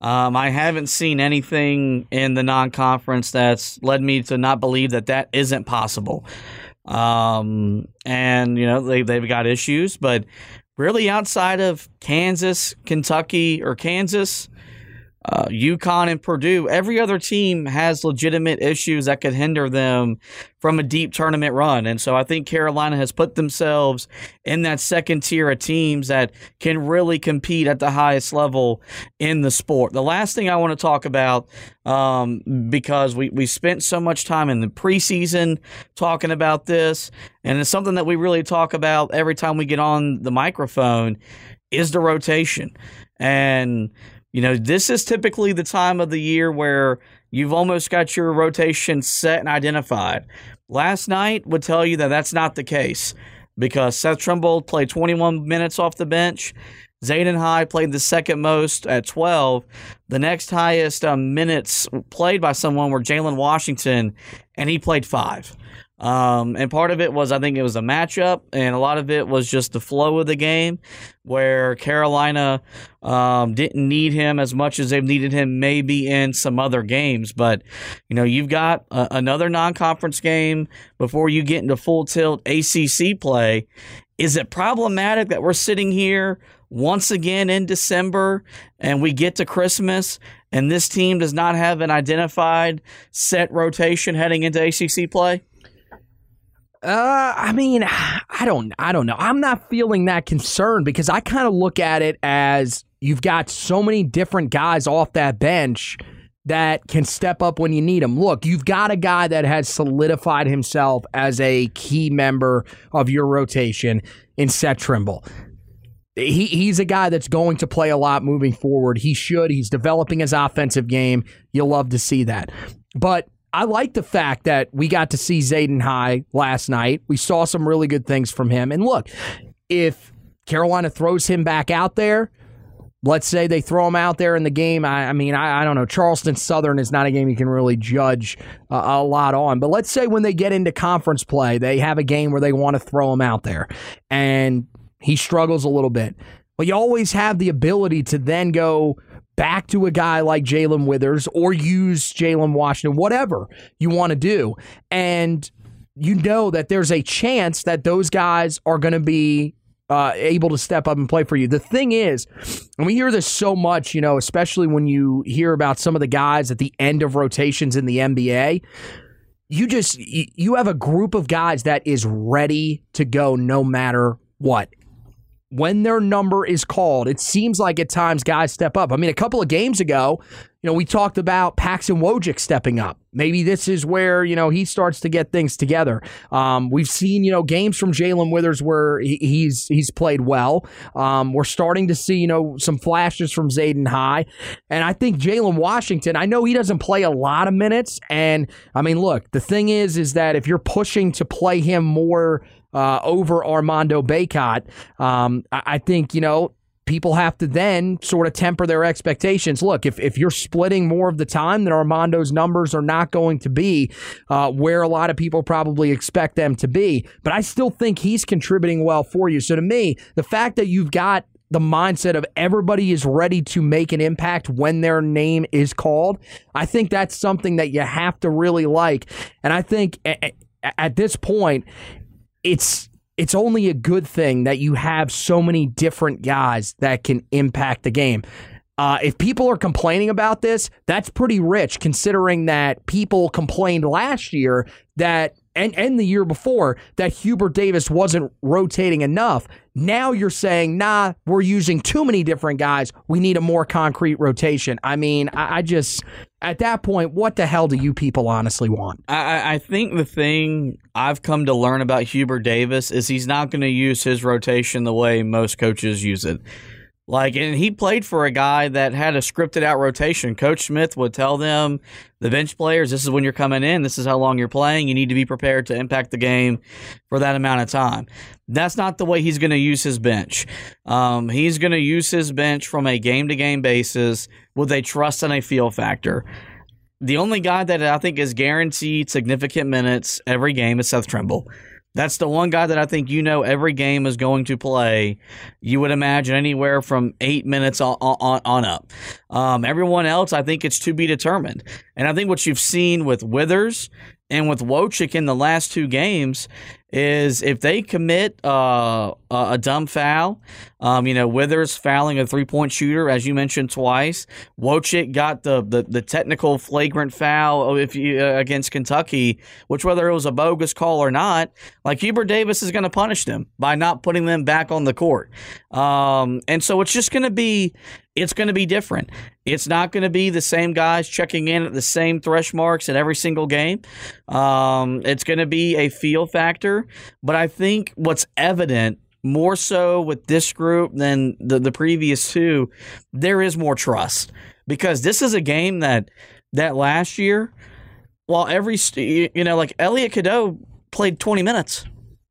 Um, I haven't seen anything in the non-conference that's led me to not believe that that isn't possible. Um, and you know they they've got issues, but really outside of Kansas, Kentucky, or Kansas, uh, UConn and Purdue, every other team has legitimate issues that could hinder them from a deep tournament run. And so I think Carolina has put themselves in that second tier of teams that can really compete at the highest level in the sport. The last thing I want to talk about, um, because we, we spent so much time in the preseason talking about this, and it's something that we really talk about every time we get on the microphone, is the rotation. And you know, this is typically the time of the year where you've almost got your rotation set and identified. Last night would tell you that that's not the case because Seth Trimble played 21 minutes off the bench. Zayden High played the second most at 12. The next highest um, minutes played by someone were Jalen Washington, and he played five. Um, and part of it was, I think it was a matchup, and a lot of it was just the flow of the game, where Carolina um, didn't need him as much as they've needed him maybe in some other games. But, you know, you've got a, another non conference game before you get into full tilt ACC play. Is it problematic that we're sitting here once again in December and we get to Christmas and this team does not have an identified set rotation heading into ACC play? Uh, I mean, (sighs) I don't, I don't know. I'm not feeling that concerned because I kind of look at it as you've got so many different guys off that bench that can step up when you need them. Look, you've got a guy that has solidified himself as a key member of your rotation in Seth Trimble. He, he's a guy that's going to play a lot moving forward. He should. He's developing his offensive game. You'll love to see that. But I like the fact that we got to see Zayden High last night. We saw some really good things from him. And look, if Carolina throws him back out there, let's say they throw him out there in the game. I, I mean, I, I, don't know. Charleston Southern is not a game you can really judge uh, a lot on. But let's say when they get into conference play, they have a game where they want to throw him out there and he struggles a little bit. Well, you always have the ability to then go back to a guy like Jalen Withers or use Jalen Washington, whatever you want to do. And you know that there's a chance that those guys are going to be uh, able to step up and play for you. The thing is, and we hear this so much, you know, especially when you hear about some of the guys at the end of rotations in the NBA. You just you have a group of guys that is ready to go no matter what when their number is called, it seems like at times guys step up. I mean, a couple of games ago, you know, we talked about Paxton Wojcik stepping up. Maybe this is where, you know, he starts to get things together. Um, we've seen, you know, games from Jalen Withers where he, he's he's played well. Um, we're starting to see, you know, some flashes from Zayden High. And I think Jalen Washington, I know he doesn't play a lot of minutes. And I mean, look, the thing is, is that if you're pushing to play him more uh, over Armando Bacot. Um, I, I think, you know, people have to then sort of temper their expectations. Look, if, if you're splitting more of the time, then Armando's numbers are not going to be uh, where a lot of people probably expect them to be. But I still think he's contributing well for you. So to me, the fact that you've got the mindset of everybody is ready to make an impact when their name is called, I think that's something that you have to really like. And I think at this point, it's it's only a good thing that you have so many different guys that can impact the game. Uh, if people are complaining about this, that's pretty rich considering that people complained last year that and, and the year before that Hubert Davis wasn't rotating enough. Now you're saying, nah, we're using too many different guys. We need a more concrete rotation. I mean, I, I just, at that point, what the hell do you people honestly want? I, I think the thing I've come to learn about Hubert Davis is he's not going to use his rotation the way most coaches use it. Like, and he played for a guy that had a scripted out rotation. Coach Smith would tell them, the bench players, this is when you're coming in, this is how long you're playing. You need to be prepared to impact the game for that amount of time. That's not the way he's going to use his bench. Um, he's going to use his bench from a game to game basis with a trust and a feel factor. The only guy that I think is guaranteed significant minutes every game is Seth Trimble. That's the one guy that I think you know every game is going to play. You would imagine anywhere from eight minutes on, on, on up. Um, everyone else, I think it's to be determined. And I think what you've seen with Withers and with Wojcik in the last two games is if they commit uh, a dumb foul, um, you know, Withers fouling a three point shooter, as you mentioned twice. Wojcik got the, the, the technical flagrant foul if you, uh, against Kentucky, which whether it was a bogus call or not, like Hubert Davis is going to punish them by not putting them back on the court. Um, and so it's just going to be it's going to be different. It's not going to be the same guys checking in at the same thresh marks in every single game. Um, it's going to be a feel factor. But I think what's evident more so with this group than the, the previous two, there is more trust because this is a game that that last year, while every you know like Elliot Cadeau played 20 minutes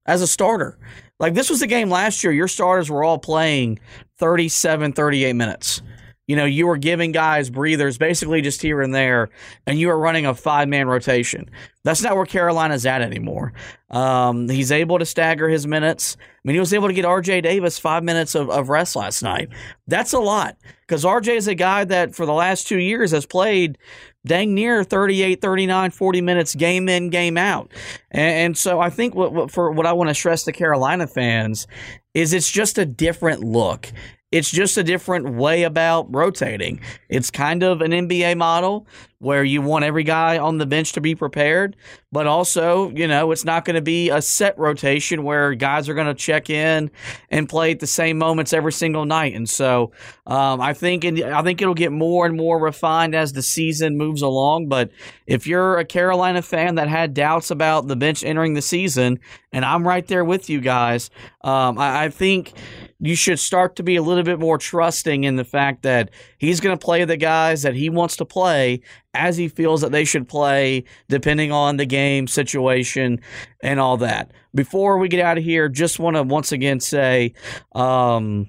as a starter. Like this was the game last year. Your starters were all playing 37, 38 minutes. You know, you were giving guys breathers basically just here and there, and you were running a five man rotation. That's not where Carolina's at anymore. Um, he's able to stagger his minutes. I mean, he was able to get RJ Davis five minutes of, of rest last night. That's a lot because RJ is a guy that for the last two years has played dang near 38, 39, 40 minutes game in, game out. And, and so I think what, what, for what I want to stress to Carolina fans is it's just a different look. It's just a different way about rotating. It's kind of an NBA model where you want every guy on the bench to be prepared, but also, you know, it's not going to be a set rotation where guys are going to check in and play at the same moments every single night. And so, um, I think, I think it'll get more and more refined as the season moves along. But if you're a Carolina fan that had doubts about the bench entering the season, and I'm right there with you guys, um, I, I think you should start to be a little bit more trusting in the fact that he's going to play the guys that he wants to play as he feels that they should play, depending on the game situation and all that. Before we get out of here, just want to once again say, um,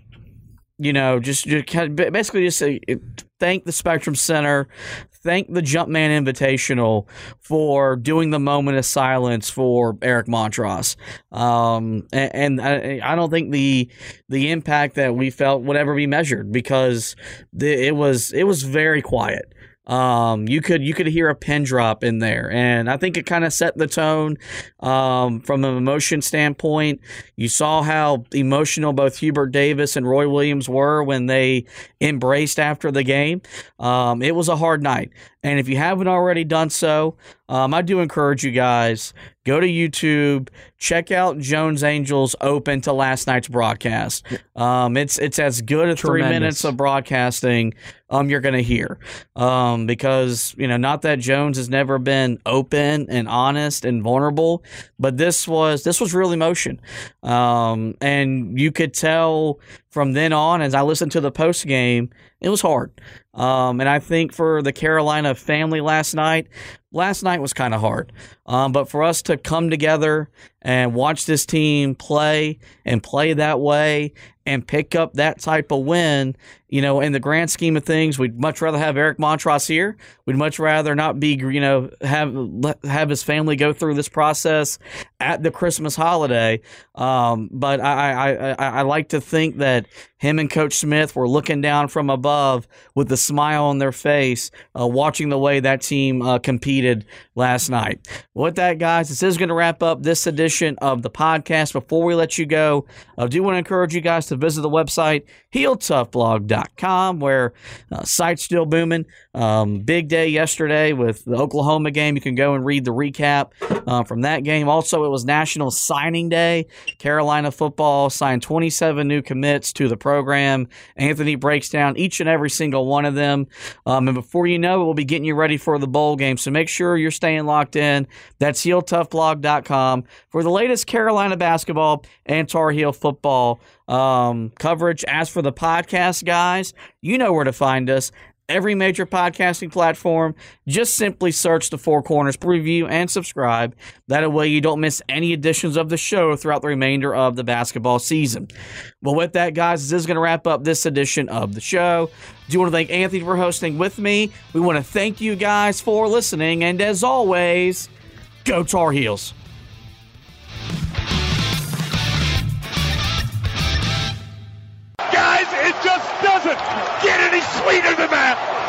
you know, just, just basically just say, thank the Spectrum Center, thank the Jumpman Invitational for doing the moment of silence for Eric Montross. Um, and, and I, I, don't think the the impact that we felt would ever be measured because the, it was it was very quiet. Um, you could you could hear a pin drop in there, and I think it kind of set the tone um, from an emotion standpoint. You saw how emotional both Hubert Davis and Roy Williams were when they embraced after the game. Um, it was a hard night, and if you haven't already done so, um, I do encourage you guys go to YouTube, check out Jones Angell's open to last night's broadcast. Um, it's it's as good as three minutes of broadcasting um you're gonna hear. Um, because you know, not that Jones has never been open and honest and vulnerable, but this was this was real emotion. Um, and you could tell from then on as I listened to the post game, it was hard. Um, and I think for the Carolina family last night, last night was kind of hard. Um, but for us to come together and watch this team play and play that way and pick up that type of win, you know, in the grand scheme of things, we'd much rather have Eric Montross here. We'd much rather not be, you know, have have his family go through this process at the Christmas holiday. Um, but I, I, I, I like to think that him and Coach Smith were looking down from above with a smile on their face, uh, watching the way that team uh, competed last night. With that, guys, this is going to wrap up this edition of the podcast. Before we let you go, I do want to encourage you guys to visit the website, heeltoughblog.com, where uh, site's still booming. Um, big day yesterday with the Oklahoma game. You can go and read the recap uh, from that game. Also, it was National Signing Day. Carolina football signed 27 new commits to the program. Anthony breaks down each and every single one of them. Um, and before you know it, we'll be getting you ready for the bowl game. So make sure you're staying locked in. That's heeltoughblog.com for the latest Carolina basketball and Tar Heel football um, coverage. As for the podcast, guys, you know where to find us every major podcasting platform. Just simply search the Four Corners Preview and subscribe. That way you don't miss any editions of the show throughout the remainder of the basketball season. Well, with that, guys, this is going to wrap up this edition of the show. Do you want to thank Anthony for hosting with me. We want to thank you guys for listening. And as always, go Tar Heels. Any sweeter than that.